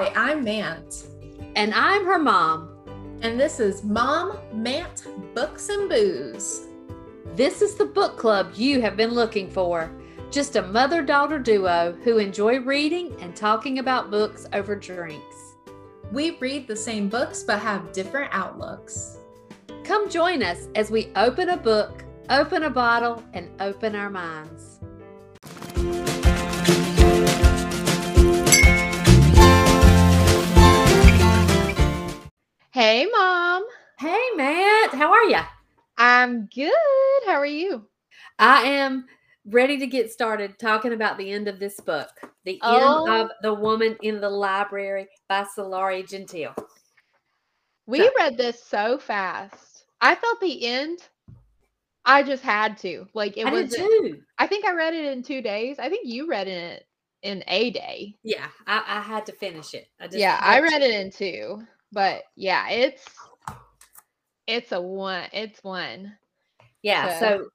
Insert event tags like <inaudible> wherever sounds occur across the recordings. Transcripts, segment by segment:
Hi, I'm Mant. And I'm her mom. And this is Mom Mant Books and Booze. This is the book club you have been looking for. Just a mother daughter duo who enjoy reading and talking about books over drinks. We read the same books but have different outlooks. Come join us as we open a book, open a bottle, and open our minds. Hey, Mom. Hey, Matt, how are you? I'm good. How are you? I am ready to get started talking about the end of this book, The Oh. End of The Woman in the Library by Sulari Gentill. We So- read this so fast. I felt the end. I just had to. Like it I did was. too. I think I read it in two days. I think you read it in a day. Yeah, I, I had to finish it. I just yeah, I read it in two. But yeah, it's it's a one. It's one. Yeah, so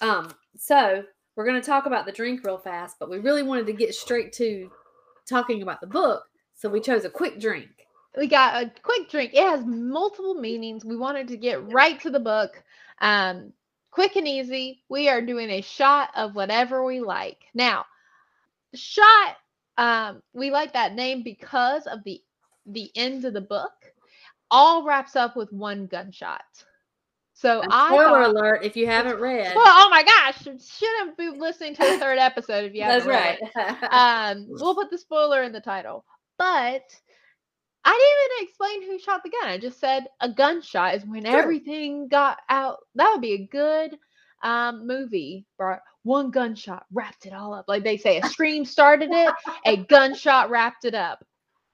um so we're going to talk about the drink real fast, but we really wanted to get straight to talking about the book, so we chose a quick drink. we got a quick drink. It has multiple meanings. We wanted to get right to the book. Um, quick and easy. We are doing a shot of whatever we like. Now, shot, um, we like that name because of the the end of the book. All wraps up with one gunshot. So And I Spoiler thought, alert if you haven't read. well, oh my gosh, shouldn't be listening to the third episode if you haven't read right. <laughs> um we'll put the spoiler in the title but i didn't even explain who shot the gun i just said a gunshot is when Sure. everything got out that would be a good um movie right one gunshot wrapped it all up like they say a scream started it a <laughs> gunshot wrapped it up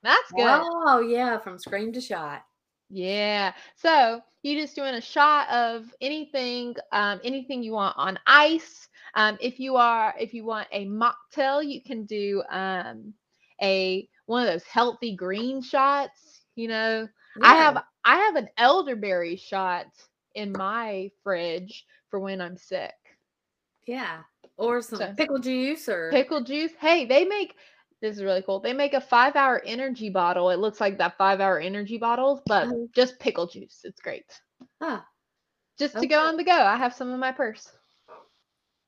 that's good Oh, yeah, from scream to shot. yeah. So you just doing a shot of anything, um, anything you want on ice. Um, if you are, if you want a mocktail, you can do um, a one of those healthy green shots. You know, I have I have an elderberry shot in my fridge for when I'm sick. Yeah. Or some So- pickle juice or Pickle juice. Hey, they make this is really cool. They make a five hour energy bottle. It looks like that five hour energy bottle, but Oh. just pickle juice. It's great. Ah, Just to go on the go. I have some in my purse.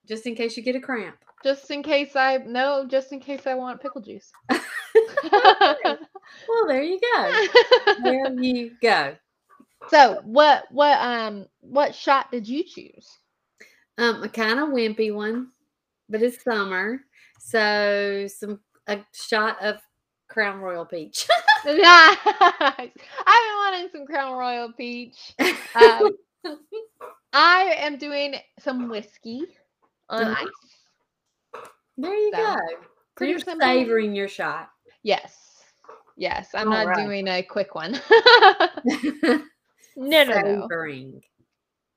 just in case you get a cramp. Just in case I no, just in case I want pickle juice. <laughs> <laughs> Well, there you go. There <laughs> you go. so what what um what shot did you choose? Um, a kind of wimpy one, but it's summer, so some a shot of Crown Royal Peach. <laughs> <laughs> I've been wanting some Crown Royal Peach. Um, I am doing some whiskey on ice. there you So, go. Pretty you're simple. savoring your shot. Yes. Yes. I'm All not right. doing a quick one. <laughs> no, no, no. Savoring.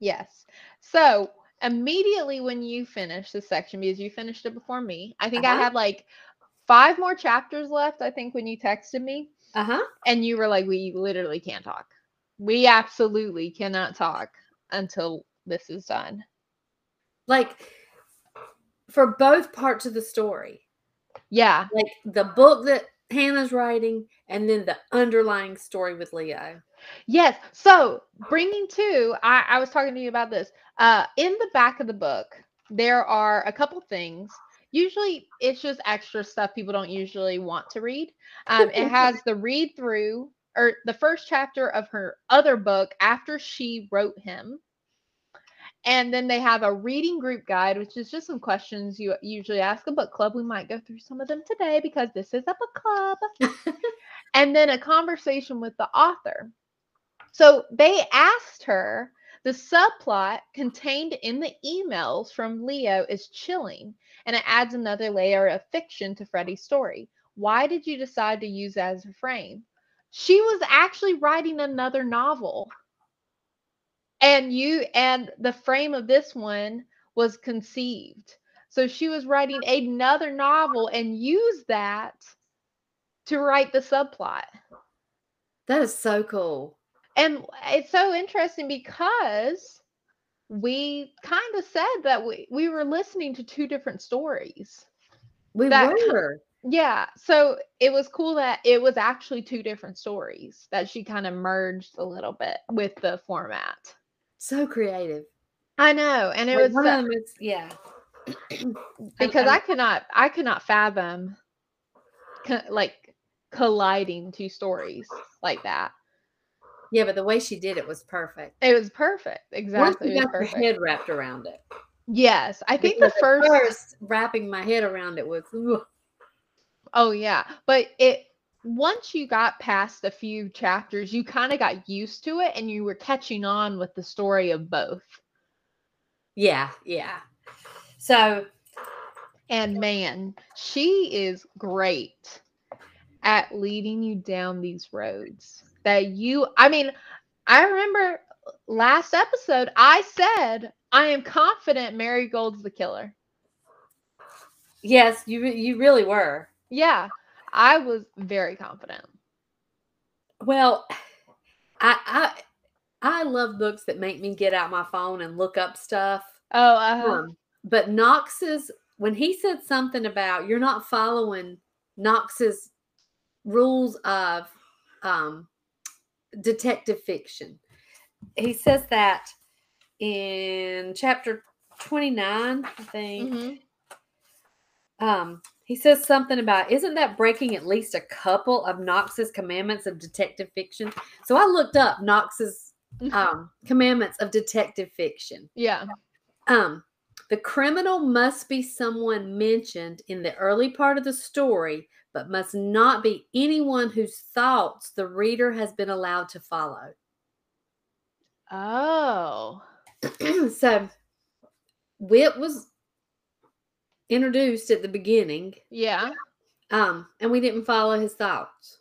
Yes. So immediately when you finish this section, because you finished it before me, I think I Uh-huh. had like five more chapters left. I think when you texted me, Uh huh. and you were like, "We literally can't talk. We absolutely cannot talk until this is done." Like for both parts of the story, Yeah. like the book that Hannah's writing, and then the underlying story with Leo. Yes. So bringing to, I, I was talking to you about this. Uh, in the back of the book, there are a couple things. Usually, it's just extra stuff people don't usually want to read. <laughs> Um, it has the read through or the first chapter of her other book after she wrote him. And then they have a reading group guide, which is just some questions you usually ask a book club. We might go through some of them today because this is a book club. <laughs> and then a conversation with the author. So they asked her the subplot contained in the emails from Leo is chilling and it adds another layer of fiction to Freddie's story. Why did you decide to use that as a frame? She was actually writing another novel. And you and the frame of this one was conceived. So she was writing another novel and used that to write the subplot. That is so cool. And it's so interesting because we kind of said that we, we were listening to two different stories. We That- were. Yeah, so it was cool that it was actually two different stories that she kind of merged a little bit with the format. So creative. I know, and it Like, was one uh, of them is yeah. <clears throat> because I- I could not I cannot fathom co- like colliding two stories like that. Yeah, but the way she did it was perfect. It was perfect. Exactly. Once you got your head wrapped around it. Yes, I think the Because first first wrapping my head around it was ugh. Oh yeah, but it once you got past a few chapters, you kind of got used to it and you were catching on with the story of both. yeah, yeah. So And man, she is great at leading you down these roads that you I mean, I remember last episode I said I am confident Marigold's the killer. yes, you you really were. Yeah, I was very confident. Well, I I I love books that make me get out my phone and look up stuff. Oh, uh, Um, but Knox's when he said something about you're not following Knox's rules of um, detective fiction, he says that in chapter 29, I think. mhm. Um, he says something about isn't that breaking at least a couple of Knox's commandments of detective fiction? So I looked up Knox's um, commandments of detective fiction. yeah. Um, the criminal must be someone mentioned in the early part of the story, but must not be anyone whose thoughts the reader has been allowed to follow. Oh. <clears throat> so, Whit was introduced at the beginning, Yeah. um, and we didn't follow his thoughts.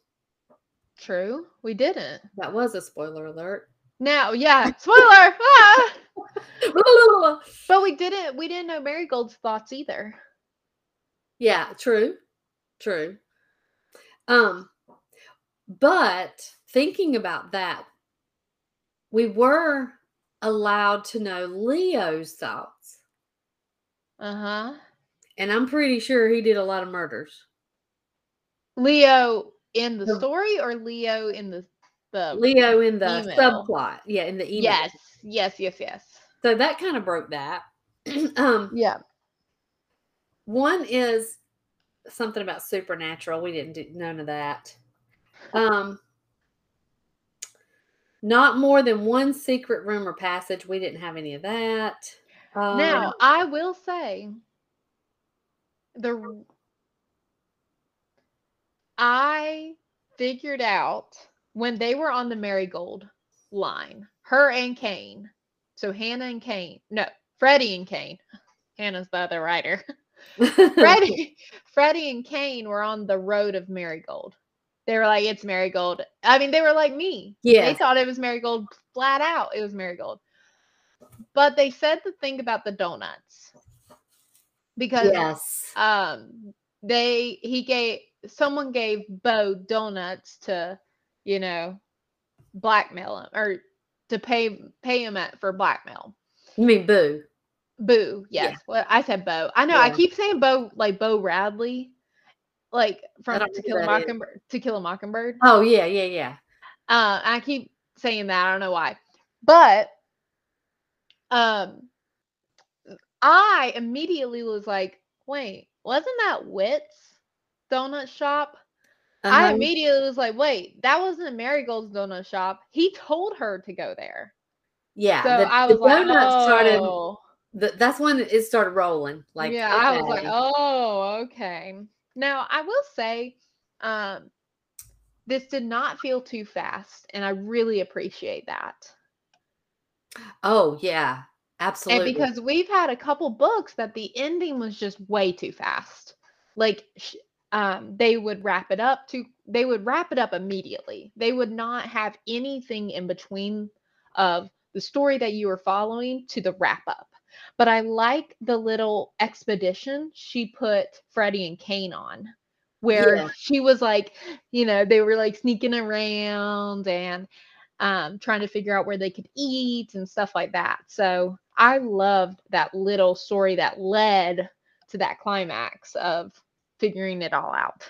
True. We didn't. That was a spoiler alert. Now, yeah, spoiler. <laughs> ah! <laughs> But we didn't we didn't know Marigold's thoughts either. Yeah, true. True. Um but thinking about that we were allowed to know Leo's thoughts. Uh-huh. And I'm pretty sure he did a lot of murders. Leo in the The- story or Leo in the the Leo in the email. subplot. Yeah, in the email. Yes. Yes, yes, yes. So that kind of broke that. <clears throat> um Yeah. one is something about supernatural. We didn't do none of that. Um not more than one secret room or passage. We didn't have any of that. Um, Now, I will say the I figured out when they were on the Marigold line, her and Cain. So Hannah and Cain. No, Freddie and Cain. <laughs> Hannah's the other writer. <laughs> Freddie, <laughs> <laughs> Freddie and Cain were on the road of Marigold. They were like, it's Marigold. I mean, they were like me. Yeah. They thought it was Marigold flat out. It was Marigold. But they said the thing about the donuts. Because yes. um they he gave someone gave Bo donuts to, you know, blackmail him or to pay pay him at for blackmail. You mean boo? Boo. Yeah. Yes. Well, I said Bo. I know. I keep saying Bo like Bo Radley, like from To Kill a who that is. Mockingbird. To Kill a Mockingbird. Oh yeah, yeah, yeah. Uh, I keep saying that. I don't know why, but um, I immediately was like, wait, wasn't that Whit's donut shop? I Uh-huh. immediately was like, wait, that wasn't Marigold's donut shop. He told her to go there. yeah. So the, I the was like, donuts started. That's when it started rolling. Like yeah, I was like, oh, okay. Now I will say, um, this did not feel too fast, and I really appreciate that. oh yeah, absolutely. And because we've had a couple books that the ending was just way too fast. Like sh- um they would wrap it up to they would wrap it up immediately. They would not have anything in between of the story that you were following to the wrap up. But I like the little expedition she put Freddie and Cain on where Yeah. she was like, you know, they were like sneaking around and um, trying to figure out where they could eat and stuff like that. So I loved that little story that led to that climax of figuring it all out.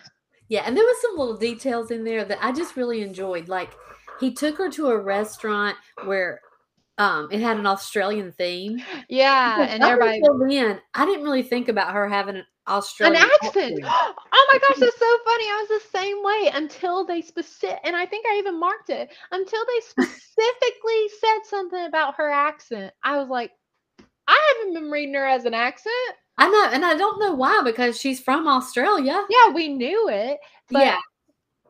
Yeah, and there was some little details in there that I just really enjoyed. Like he took her to a restaurant where um it had an Australian theme. Yeah, and everybody then, I didn't really think about her having an an Australian accent. <gasps> Oh my gosh, that's so funny. I was the same way until they specific, and I think I even marked it until they specifically said something about her accent. I was like, I haven't been reading her as an accent. I know, and I don't know why because she's from Australia. Yeah, we knew it, but yeah,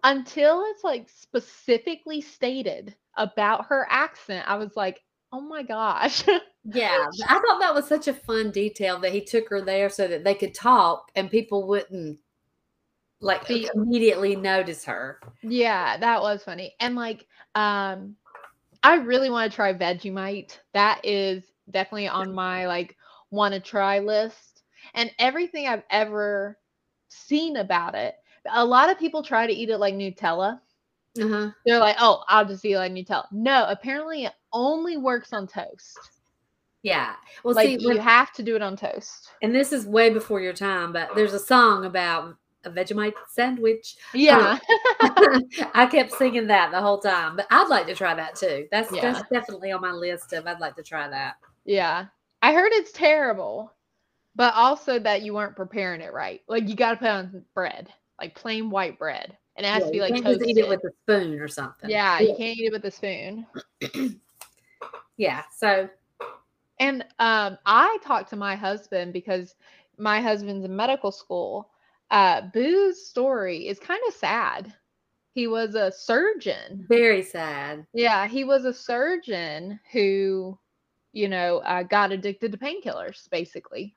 until it's like specifically stated about her accent, I was like, oh my gosh. <laughs> yeah. I thought that was such a fun detail that he took her there so that they could talk and people wouldn't like Be- immediately notice her. yeah, that was funny. And like, um, I really want to try Vegemite. That is definitely on my like want to try list. And everything I've ever seen about it, a lot of people try to eat it like Nutella. Uh-huh. They're like, oh, I'll just eat like Nutella. No, apparently it only works on toast. Yeah. Well, like see, you have to do it on toast. and this is way before your time, but there's a song about a Vegemite sandwich. Yeah. <laughs> I kept singing that the whole time, but I'd like to try that too. That's Yeah. that's definitely on my list of I'd like to try that. Yeah. I heard it's terrible, but also that you weren't preparing it right. Like you got to put on bread, like plain white bread, and it has to be you like can't toasted. eat it with a spoon or something. yeah, you can't eat it with a spoon. <clears throat> Yeah. So And um, I talked to my husband because my husband's in medical school. Uh, Boo's story is kind of sad. He was a surgeon. very sad. Yeah, he was a surgeon who, you know, uh, got addicted to painkillers, basically.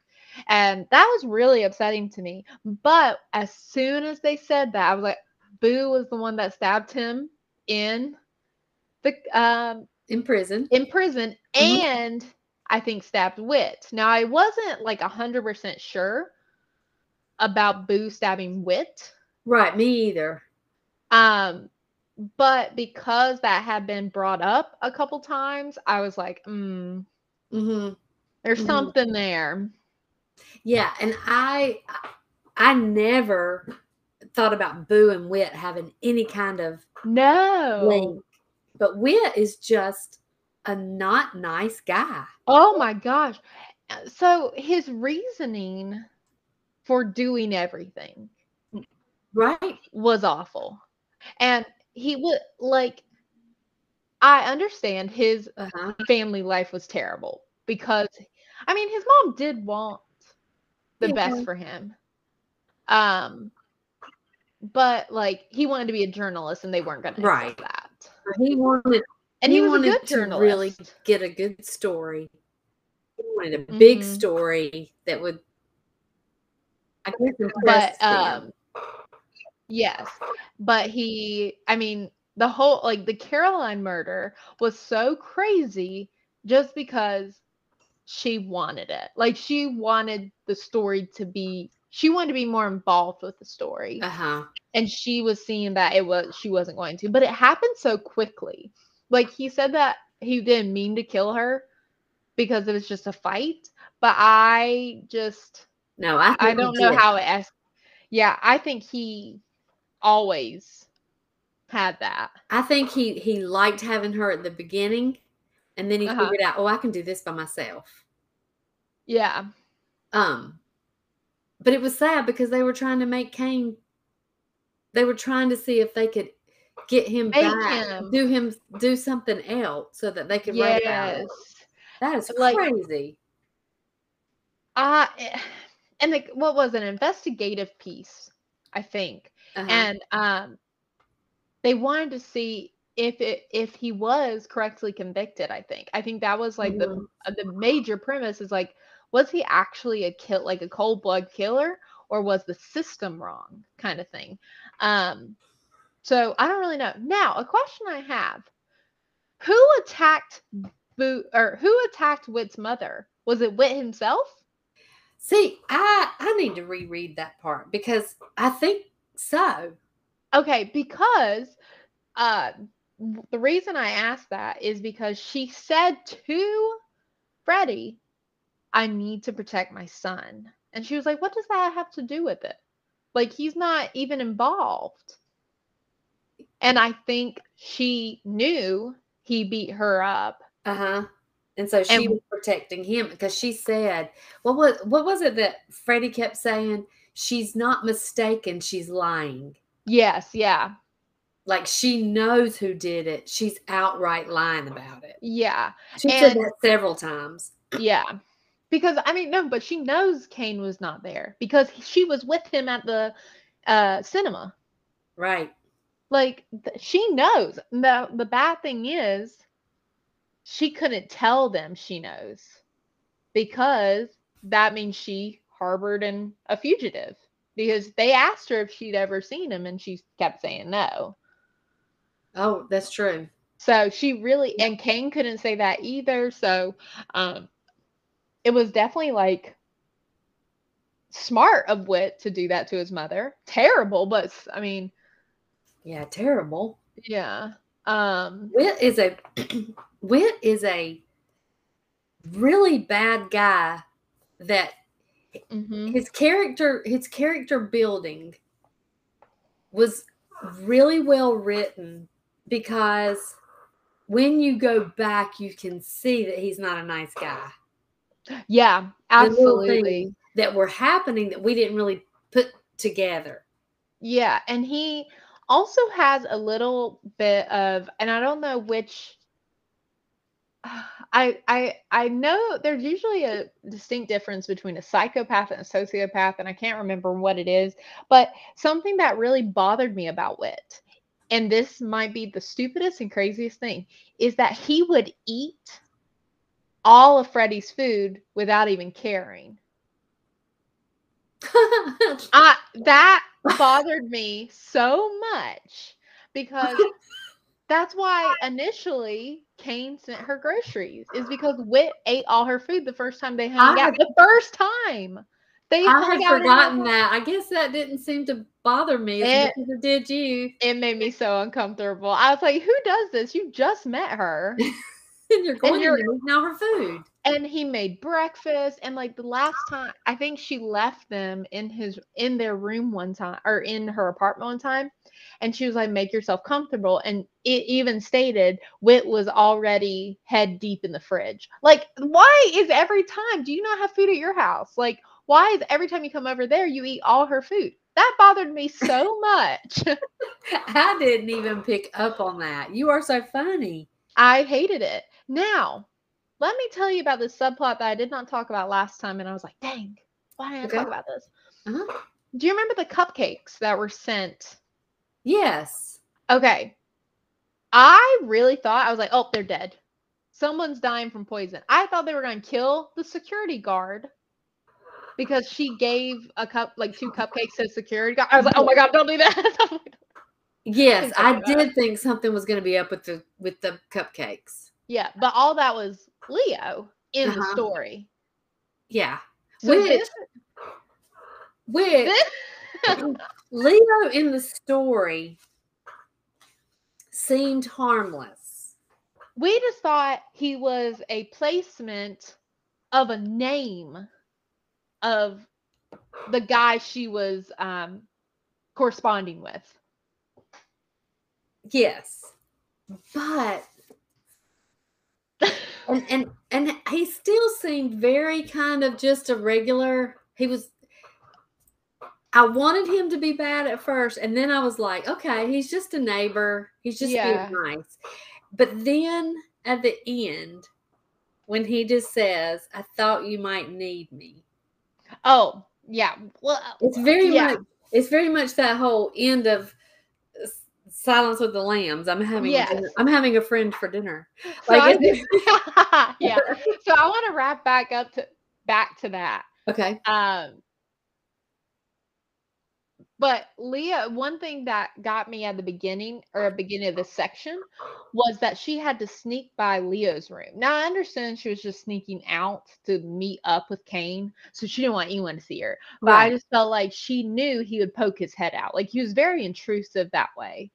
And that was really upsetting to me. But as soon as they said that, I was like, Boo was the one that stabbed him in the um In prison. in prison Mhm. and I think stabbed Whit. Now I wasn't like a hundred percent sure about Boo stabbing Whit. Right, me either. Um, but because that had been brought up a couple times, I was like, mm, hmm there's Mhm. something there. Yeah, and I I never thought about Boo and Whit having any kind of No. link. But Whit is just a not nice guy. Oh my gosh. So his reasoning for doing everything Right? was awful. And he would like I understand his Uh-huh. family life was terrible because I mean his mom did want the Yeah. best for him. Um but like he wanted to be a journalist and they weren't gonna Right. accept that. He wanted And he, was a wanted good to journalist. really get a good story. He wanted a big Mhm. story that would I guess but impress them. um yes but he i mean the whole like the caroline murder was so crazy just because she wanted it like she wanted the story to be she wanted to be more involved with the story uh-huh. and she was seeing that it was she wasn't going to but it happened so quickly like he said that he didn't mean to kill her because it was just a fight but i just No, I I don't know did. how it. Es- yeah, I think he always had that. I think he he liked having her at the beginning and then he Uh-huh. figured out, "Oh, I can do this by myself." Yeah, Um, but it was sad because they were trying to make Cain. They were trying to see if they could get him Make back, him. do him do something else so that they could write yes. it. That is Like- crazy. Uh, and like, what was an investigative piece, I think, Uh-huh. and um, they wanted to see if it if he was correctly convicted. I think. I think that was like the Mhm. uh, the major premise is like, was he actually a kill like a cold blood killer, or was the system wrong, kind of thing. Um, so I don't really know. Now, a question I have: Who attacked Boo or who attacked Whit's mother? Was it Whit himself? See, I I need to reread that part because I think so. Okay, because uh the reason I asked that is because she said to Freddie, I need to protect my son. And she was like, What does that have to do with it? Like he's not even involved. And I think she knew he beat her up. Uh huh. And so she And- was protecting him because she said, "What was what was it that Freddie kept saying? She's not mistaken. She's lying. Yes, yeah. Like she knows who did it. She's outright lying about it. Yeah. She said that several times. Yeah. Because I mean no, but she knows Cain was not there because she was with him at the uh cinema. Right. Like th- she knows. The the bad thing is she couldn't tell them she knows because that means she harbored an, a fugitive because they asked her if she'd ever seen him and she kept saying no. Oh, that's true. So she really and Cain couldn't say that either. So um it was definitely like smart of Whit to do that to his mother. Terrible, but I mean, Yeah, terrible. yeah. Um Whit is a <clears throat> Whit is a really bad guy that mhm. his character his character building was really well written because when you go back you can see that he's not a nice guy yeah, absolutely. that were happening that we didn't really put together Yeah, and he also has a little bit of, and I don't know which. <sighs> I I I know there's usually a distinct difference between a psychopath and a sociopath, and I can't remember what it is. But something that really bothered me about Whit, and this might be the stupidest and craziest thing, is that he would eat all of Freddie's food without even caring. <laughs> I that bothered me so much because <laughs> that's why initially Cain sent her groceries is because Whit ate all her food the first time they hung I out. had- The first time they i had forgotten that i guess that didn't seem to bother me It- it did you It made me so uncomfortable. I was like, "Who does this? You just met her." <laughs> <laughs> and you're going you're- to now her food. And he made breakfast and like the last time i think she left them in his in their room one time or in her apartment one time and she was like make yourself comfortable and it even stated whit was already head deep in the fridge. Like why is every time do you not have food at your house? Like why is every time you come over there you eat all her food? That bothered me so <laughs> much. I didn't even pick up on that. You are so funny. I hated it now let me tell you about this subplot that i did not talk about last time and i was like dang why didn't i Okay. talk about this uh-huh. Do you remember the cupcakes that were sent? yes Okay. I really thought I was like, oh, they're dead. Someone's dying from poison. I thought they were going to kill the security guard because she gave a cup, like two cupcakes to the security guard. I was like, oh my god, don't do that. <laughs> Yes, I did think something was going to be up with the with the cupcakes. Yeah, but all that was Leo in the Uh-huh. story. Yeah, So which this, which this <laughs> Leo in the story seemed harmless. we just thought he was a placement of a name of the guy she was um, corresponding with. Yes, but and and and he still seemed very kind of just a regular. He was. I wanted him to be bad at first, and then I was like, okay, he's just a neighbor. He's just Yeah. being nice. But then at the end, when he just says, "I thought you might need me," Oh, yeah. Well, uh, it's very Yeah. much. It's very much that whole end of Silence with the Lambs. I'm having. Yes. dinner- I'm having a friend for dinner. <laughs> so Like, I <laughs> <laughs> yeah. So I want to wrap back up to back to that. okay. Um, but Leah, one thing that got me at the beginning or at the beginning of this section was that she had to sneak by Leo's room. Now I understand she was just sneaking out to meet up with Cain, so she didn't want anyone to see her. But I just felt like she knew he would poke his head out. Like he was very intrusive that way.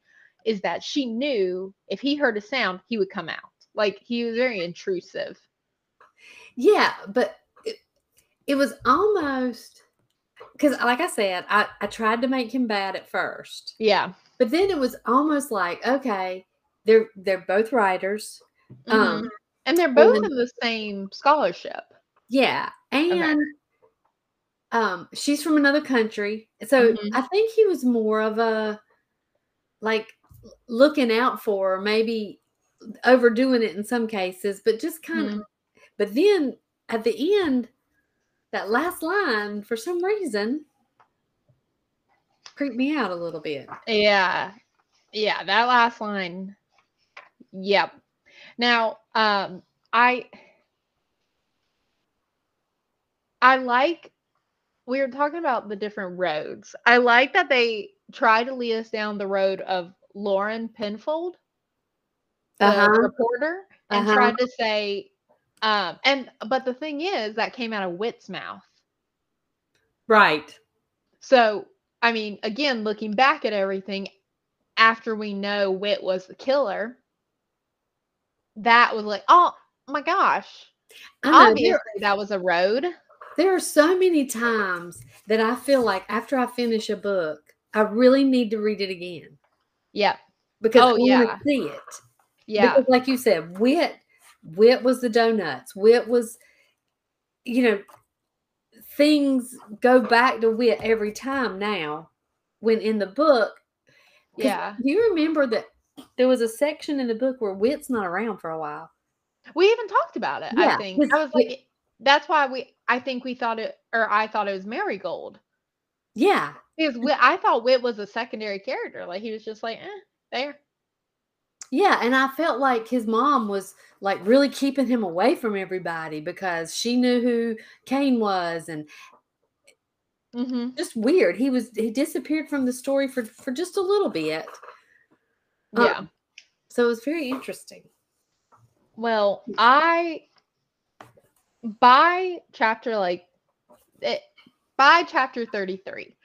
Is that she knew if he heard a sound, he would come out. Like he was very intrusive. Yeah, but it, it was almost because like I said, I, I tried to make him bad at first. Yeah. But then it was almost like, okay, they're they're both writers. Um Mhm. and they're both then- in the same scholarship. yeah. And um she's from another country. So Mhm. I think he was more of a like looking out for maybe overdoing it in some cases, but just kind of but then at the end, that last line, for some reason, creeped me out a little bit. Yeah. Yeah, that last line. Yep. Now, um I I like we were talking about the different roads. I like that they try to lead us down the road of Lauren Penfold, the Uh-huh. reporter, and Uh-huh. tried to say um and but the thing is that came out of Whit's mouth. Right. So, I mean, again, looking back at everything after we know Whit was the killer, that was like, oh my gosh. Obviously, that was a road. there are so many times that I feel like after I finish a book, I really need to read it again Yep. because Oh, I yeah. see it. Yeah. Because, like you said, whit, whit was the donuts. Whit was, you know, things go back to whit every time now. When in the book, Yeah. Do you remember that there was a section in the book where whit's not around for a while? We even talked about it, Yeah, I think. I was like, that's why we, I think we thought it, or I thought it was Marigold. Yeah, Because Whit, I thought Whit was a secondary character. Like, he was just like, eh, there. yeah, and I felt like his mom was like really keeping him away from everybody because she knew who Cain was, and Mm-hmm. just weird. He was he disappeared from the story for for just a little bit, Uh, Yeah. so it was very interesting. Well, I by chapter like it, by chapter 33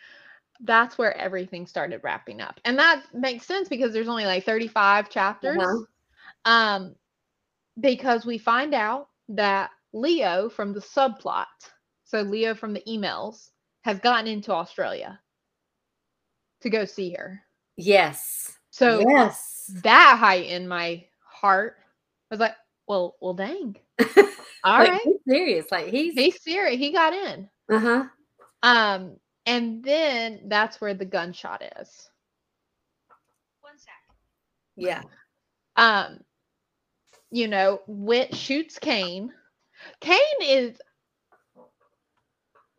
that's where everything started wrapping up. And that makes sense because there's only like 35 chapters. Uh-huh. Um because we find out that Leo from the subplot, so Leo from the emails has gotten into Australia to go see her. Yes. So yes. that heightened my heart. I was like, well, well, dang. <laughs> All like, right. he's serious. Like he's, He's serious. He got in. uh huh. Um, and then that's where the gunshot is. One sec. Yeah. Um, you know, Whit shoots Cain. Cain is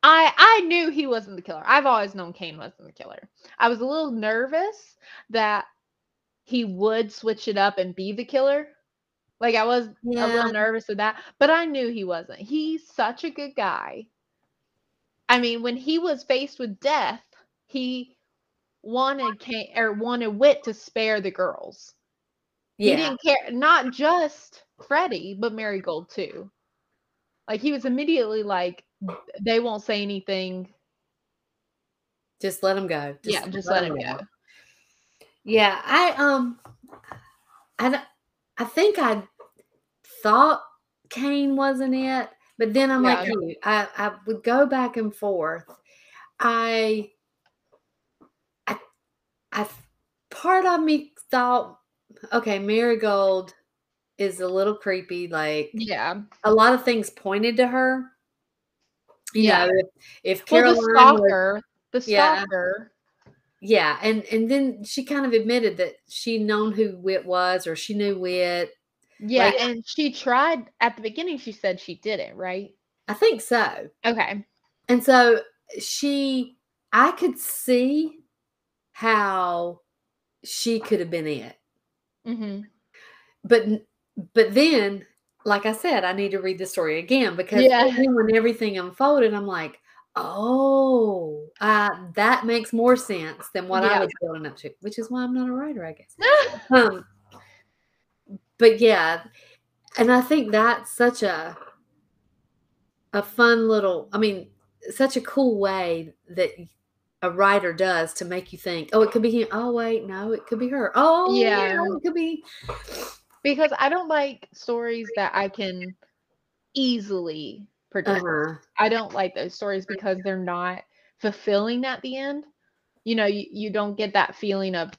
I I knew he wasn't the killer. I've always known Cain wasn't the killer. I was a little nervous that he would switch it up and be the killer. Like I was a little nervous of that, but I knew he wasn't. He's such a good guy. I mean, when he was faced with death, he wanted Cain or wanted Whit to spare the girls. Yeah. He didn't care, not just Freddie, but Marigold too. Like he was immediately like, they won't say anything. Just let them go. yeah, just let him go. Yeah, I um, I I think I thought Cain wasn't it, but then I'm like Yeah. you. I I would go back and forth. I I I part of me thought, okay, Marigold is a little creepy. Like Yeah. a lot of things pointed to her. You Yeah. know, if, if Well, the was- stalker, the Yeah. stalker. yeah, and and then she kind of admitted that she known who Whit was, or she knew Whit. Yeah, Like- and she tried at the beginning. She said she didn't, right? I think so. Okay. And so she, I could see how she could have been it, Mm-hmm. but but then, like I said, I need to read the story again because Yeah. when everything unfolded, I'm like, oh, uh, that makes more sense than what I was building up to, which is why I'm not a writer, I guess. <laughs> um but yeah and i think that's such a a fun little i mean such a cool way that a writer does to make you think oh it could be him oh wait no it could be her oh yeah, Yeah. it could be because I don't like stories that I can easily predict. uh-huh. I don't like those stories because they're not fulfilling at the end. You know, you, you don't get that feeling of,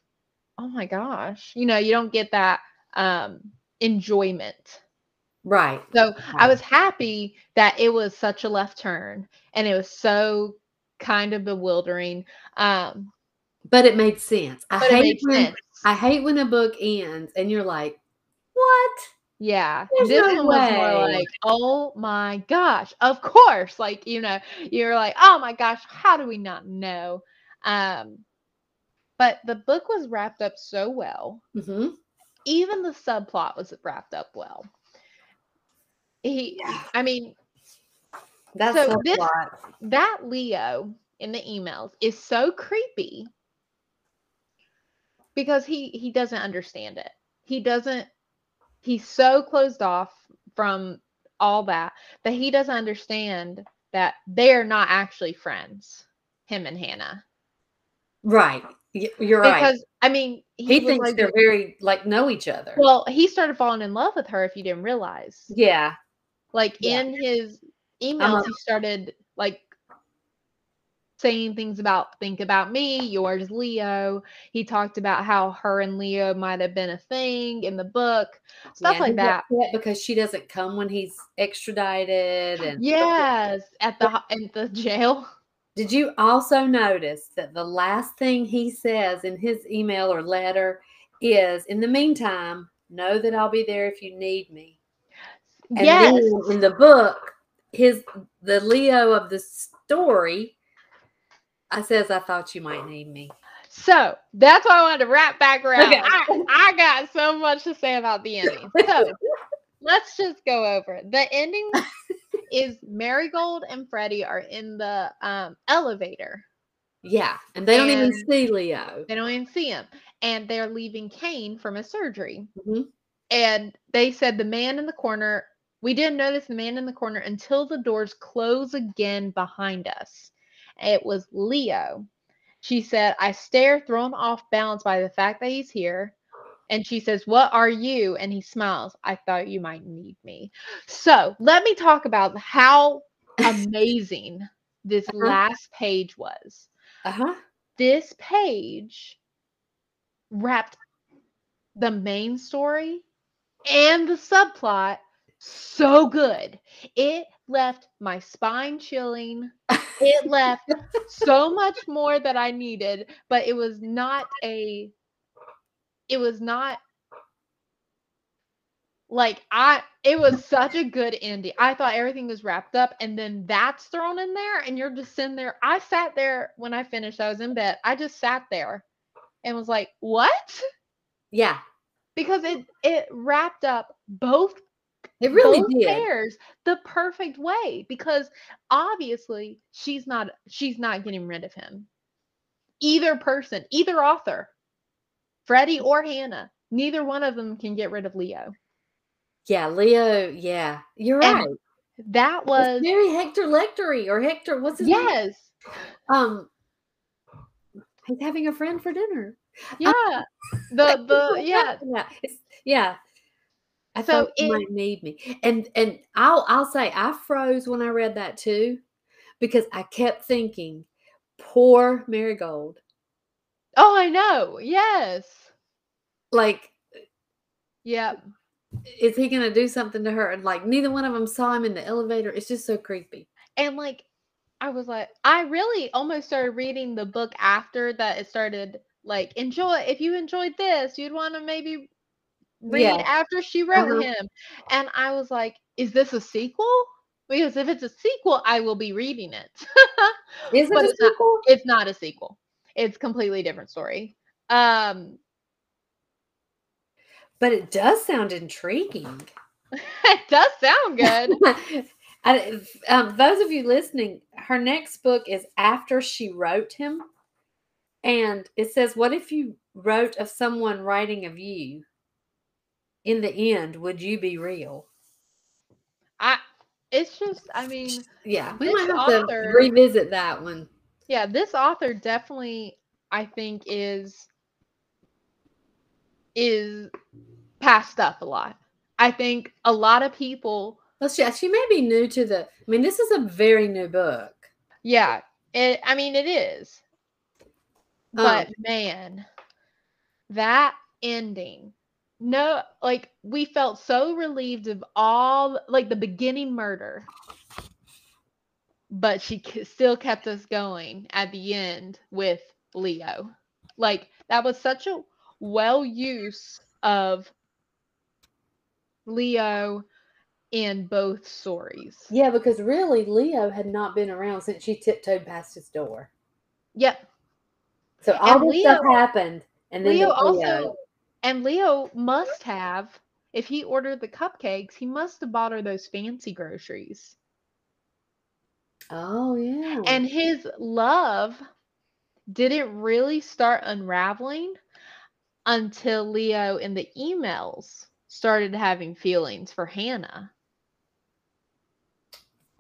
oh my gosh, you know, you don't get that um enjoyment. Right. So I was happy that it was such a left turn and it was so kind of bewildering. Um, But it made sense. I hate when sense. I hate when a book ends and you're like, what? Yeah, There's this no one was more like, oh my gosh, of course. Like, you know, you're like, oh my gosh, how do we not know? Um, but the book was wrapped up so well. hmm Even the subplot was wrapped up well. He, Yeah. I mean, That's So this- that Leo in the emails is so creepy because he he doesn't understand it. He doesn't he's so closed off from all that that he doesn't understand that they're not actually friends, him and Hannah. Right. You're right. Because I mean, He was thinks like- they're very like know each other. well, he started falling in love with her if you didn't realize. yeah. Like Yeah. in his emails, Uh-huh. he started like saying things about think about me, yours Leo. He talked about how her and Leo might have been a thing in the book, stuff Yeah, like that. because she doesn't come when he's extradited and Yes, at the at the <laughs> jail. Did you also notice that the last thing he says in his email or letter is, in the meantime, know that I'll be there if you need me. And yes. in the book, his the Leo of the story I says, I thought you might need me. So that's why I wanted to wrap back around. Okay. I, I got so much to say about the ending. So <laughs> let's just go over it. The ending is Marigold and Freddie are in the um, elevator. Yeah. And they don't even see Leo. They don't even see him. And they're leaving Cain from a surgery. Mhm. And they said the man in the corner, we didn't notice the man in the corner until the doors close again behind us. It was Leo. She said, I stare, thrown off balance by the fact that he's here. And she says, What are you? And he smiles. I thought you might need me. So let me talk about how amazing this <laughs> Uh-huh. last page was Uh-huh. this page wrapped the main story and the subplot so good. It left my spine chilling. It left <laughs> so much more that I needed, but it was not a it was not like I it was such a good ending. I thought everything was wrapped up and then that's thrown in there and you're just sitting there. I sat there when I finished. I was in bed. I just sat there and was like, "What?" Yeah. Because it it wrapped up both It really both did. pairs the perfect way because obviously she's not she's not getting rid of him. Either person, either author, Freddie or Hannah, neither one of them can get rid of Leo. Yeah, Leo. Yeah. You're And right. That was It's very Hector Lectery or Hector, what's his name? yes, Um he's having a friend for dinner. yeah. The the <laughs> yeah. yeah, yeah. I So thought it- might need me, and and I'll I'll say I froze when I read that too, because I kept thinking, poor Marigold. Oh, I know. Yes. Like, Yeah. is he gonna do something to her? And like, neither one of them saw him in the elevator. It's just so creepy. And like I was like, I really almost started reading the book after that it started like enjoy if you enjoyed this, you'd want to maybe read Yeah. after she wrote Uh-huh. him. And I was like, is this a sequel? Because if it's a sequel, I will be reading it. <laughs> Is it a it's not- sequel? it's not a sequel. It's completely different story. Um But it does sound intriguing. <laughs> it does sound good. <laughs> I, um, those of you listening, her next book is after she wrote him, and it says, "What if you wrote of someone writing of you? In the end, would you be real?" I it's just I mean Yeah, we might have author- to revisit that one. Yeah, this author definitely I think is is passed up a lot. I think a lot of people, Well, she, she may be new to the. I mean, this is a very new book. yeah, It, I mean, it is. But um, man, that ending. No, like we felt so relieved of all like the beginning murder. But she k- still kept us going at the end with Leo. Like that was such a well use of Leo in both stories. Yeah, because really, Leo had not been around since she tiptoed past his door. Yep. So all And this stuff happened, and then Leo there's also and Leo must have if he ordered the cupcakes, he must have bought her those fancy groceries. Oh yeah. And his love didn't really start unraveling until Leo in the emails started having feelings for Hannah.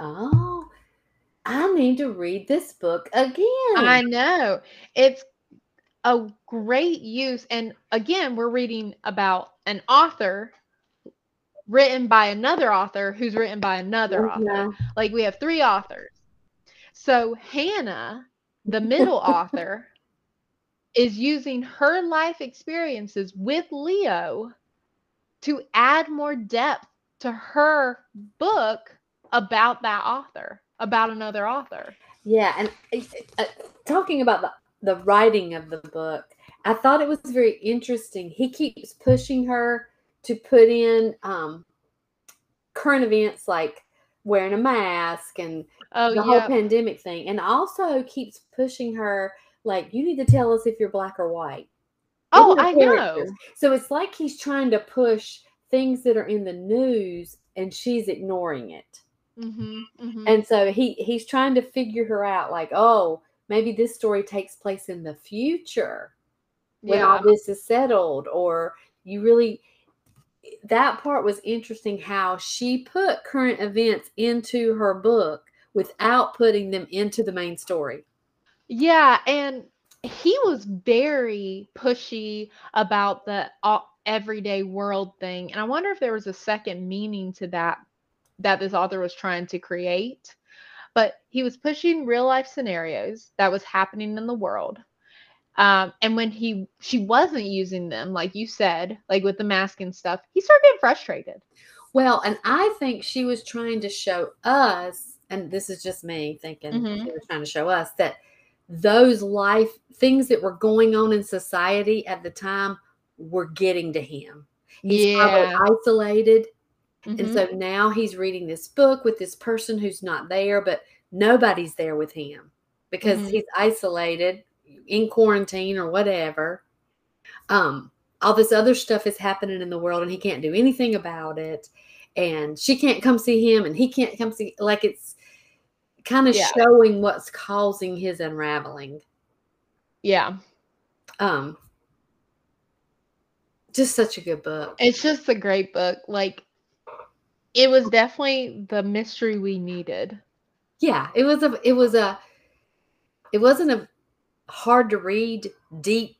oh, I need to read this book again. I know. It's a great use. And again, we're reading about an author written by another author who's written by another oh, author. Yeah. Like we have three authors. So Hannah, the middle <laughs> author, is using her life experiences with Leo to add more depth to her book about that author, about another author. Yeah, and uh, uh, talking about the the writing of the book, I thought it was very interesting. He keeps pushing her to put in um, current events like wearing a mask and Oh, the whole pandemic thing, and also keeps pushing her like you need to tell us if you're black or white. Oh, I know. So it's like he's trying to push things that are in the news, and she's ignoring it. hmm hmm And so he he's trying to figure her out like, oh, maybe this story takes place in the future when yeah. all this is settled or you really that part was interesting how she put current events into her book without putting them into the main story. Yeah, and he was very pushy about the all, everyday world thing. And I wonder if there was a second meaning to that that this author was trying to create. But he was pushing real life scenarios that was happening in the world. Um, and when he she wasn't using them, like you said, like with the mask and stuff, he started getting frustrated. Well, and I think she was trying to show us, and this is just me thinking Mhm. she was trying to show us that those life things that were going on in society at the time were getting to him. He's Yeah. probably isolated. And Mhm. so now he's reading this book with this person who's not there, but nobody's there with him because Mhm. he's isolated in quarantine or whatever. Um, all this other stuff is happening in the world and he can't do anything about it. And she can't come see him and he can't come see like it's kind of Yeah. showing what's causing his unraveling. yeah. Um just such a good book. It's just a great book. Like it was definitely the mystery we needed. yeah it was a it was a it wasn't a hard to read deep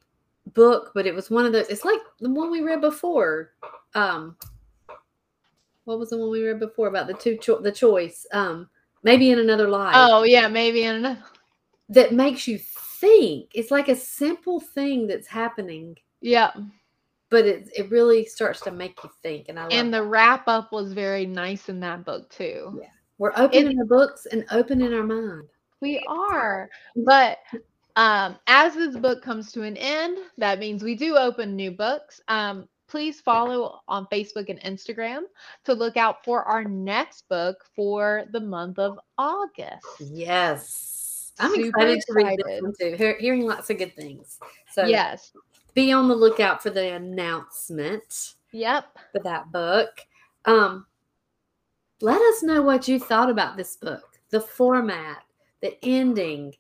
book but it was one of those it's like the one we read before um what was the one we read before about the two cho- the choice um maybe in another life Oh yeah, maybe in another. that makes you think it's like a simple thing that's happening Yeah, but it, it really starts to make you think and i love and the wrap up was very nice in that book too. Yeah. we're opening the books and opening our mind We are, but um, as this book comes to an end, that means we do open new books. Um, please follow on Facebook and Instagram to look out for our next book for the month of August. yes i'm Super excited to read this one too Hear, hearing lots of good things so Yes. be on the lookout for the announcement Yep. for that book. Um, let us know what you thought about this book, the format, the ending.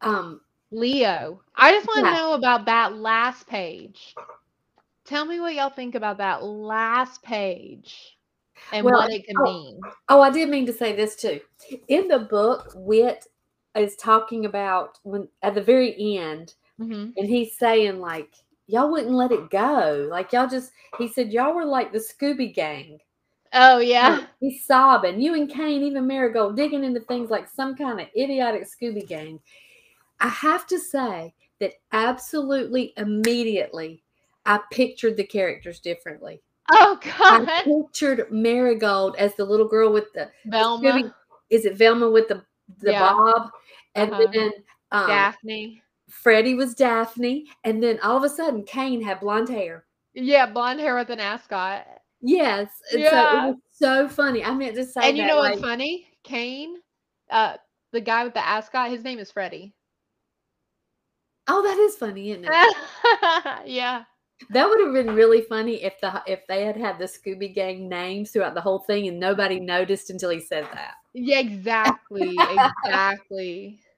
Um, Leo. I just want to Yeah. know about that last page. Tell me what y'all think about that last page and Well, what it could oh, mean. oh, I did mean to say this too. In the book, Whit is talking about when at the very end, Mhm. and he's saying like, y'all wouldn't let it go. Like y'all just, he said, y'all were like the Scooby Gang. Oh yeah. He's sobbing. You and Cain, even Marigold, digging into things like some kind of idiotic Scooby Gang. I have to say that absolutely immediately, I pictured the characters differently. Oh God! I pictured Marigold as the little girl with the Velma, Scooby- is it Velma with the the Yeah. bob, and Uh-huh. then um, Daphne. Freddie was Daphne, and then all of a sudden Cain had blonde hair. Yeah, blonde hair with an ascot. Yes, and so Yeah. it was so funny. I meant to say that. And you know what's like, funny? Cain, uh, the guy with the ascot, his name is Freddie. Oh, that is funny, isn't it? <laughs> yeah. That would have been really funny if the if they had had the Scooby Gang names throughout the whole thing and nobody noticed until he said that. Yeah, exactly. Exactly. <laughs>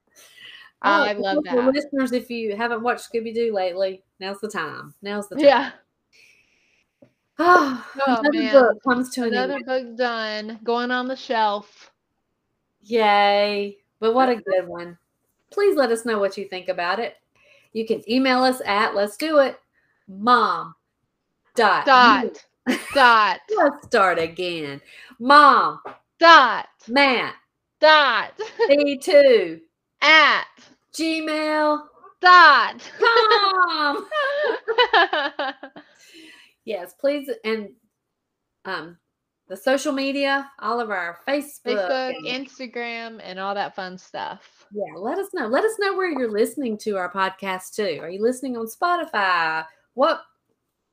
Oh, I love for that. listeners, if you haven't watched Scooby Doo lately, now's the time. Now's the time. Yeah. <sighs> Oh, Oh, another man. book comes to an Another end. book done. Going on the shelf. Yay! But what a good one. Please let us know what you think about it. You can email us at let's do it, mom. Dot. Dot. Dot. <laughs> Let's start again. Mom, Dot. Matt, Dot. <laughs> B2, At. Gmail, Dot. com. <laughs> yes, please. And um, the social media, all of our Facebook. Facebook, and- Instagram, and all that fun stuff. yeah, let us know. Let us know where you're listening to our podcast too. Are you listening on Spotify? What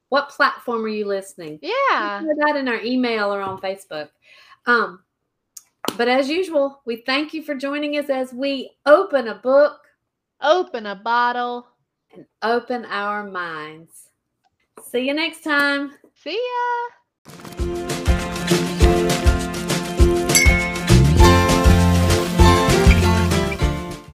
what platform are you listening? Yeah. That in our email or on Facebook. Um, but as usual, we thank you for joining us as we open a book Open a bottle. and open our minds. See you next time. See ya.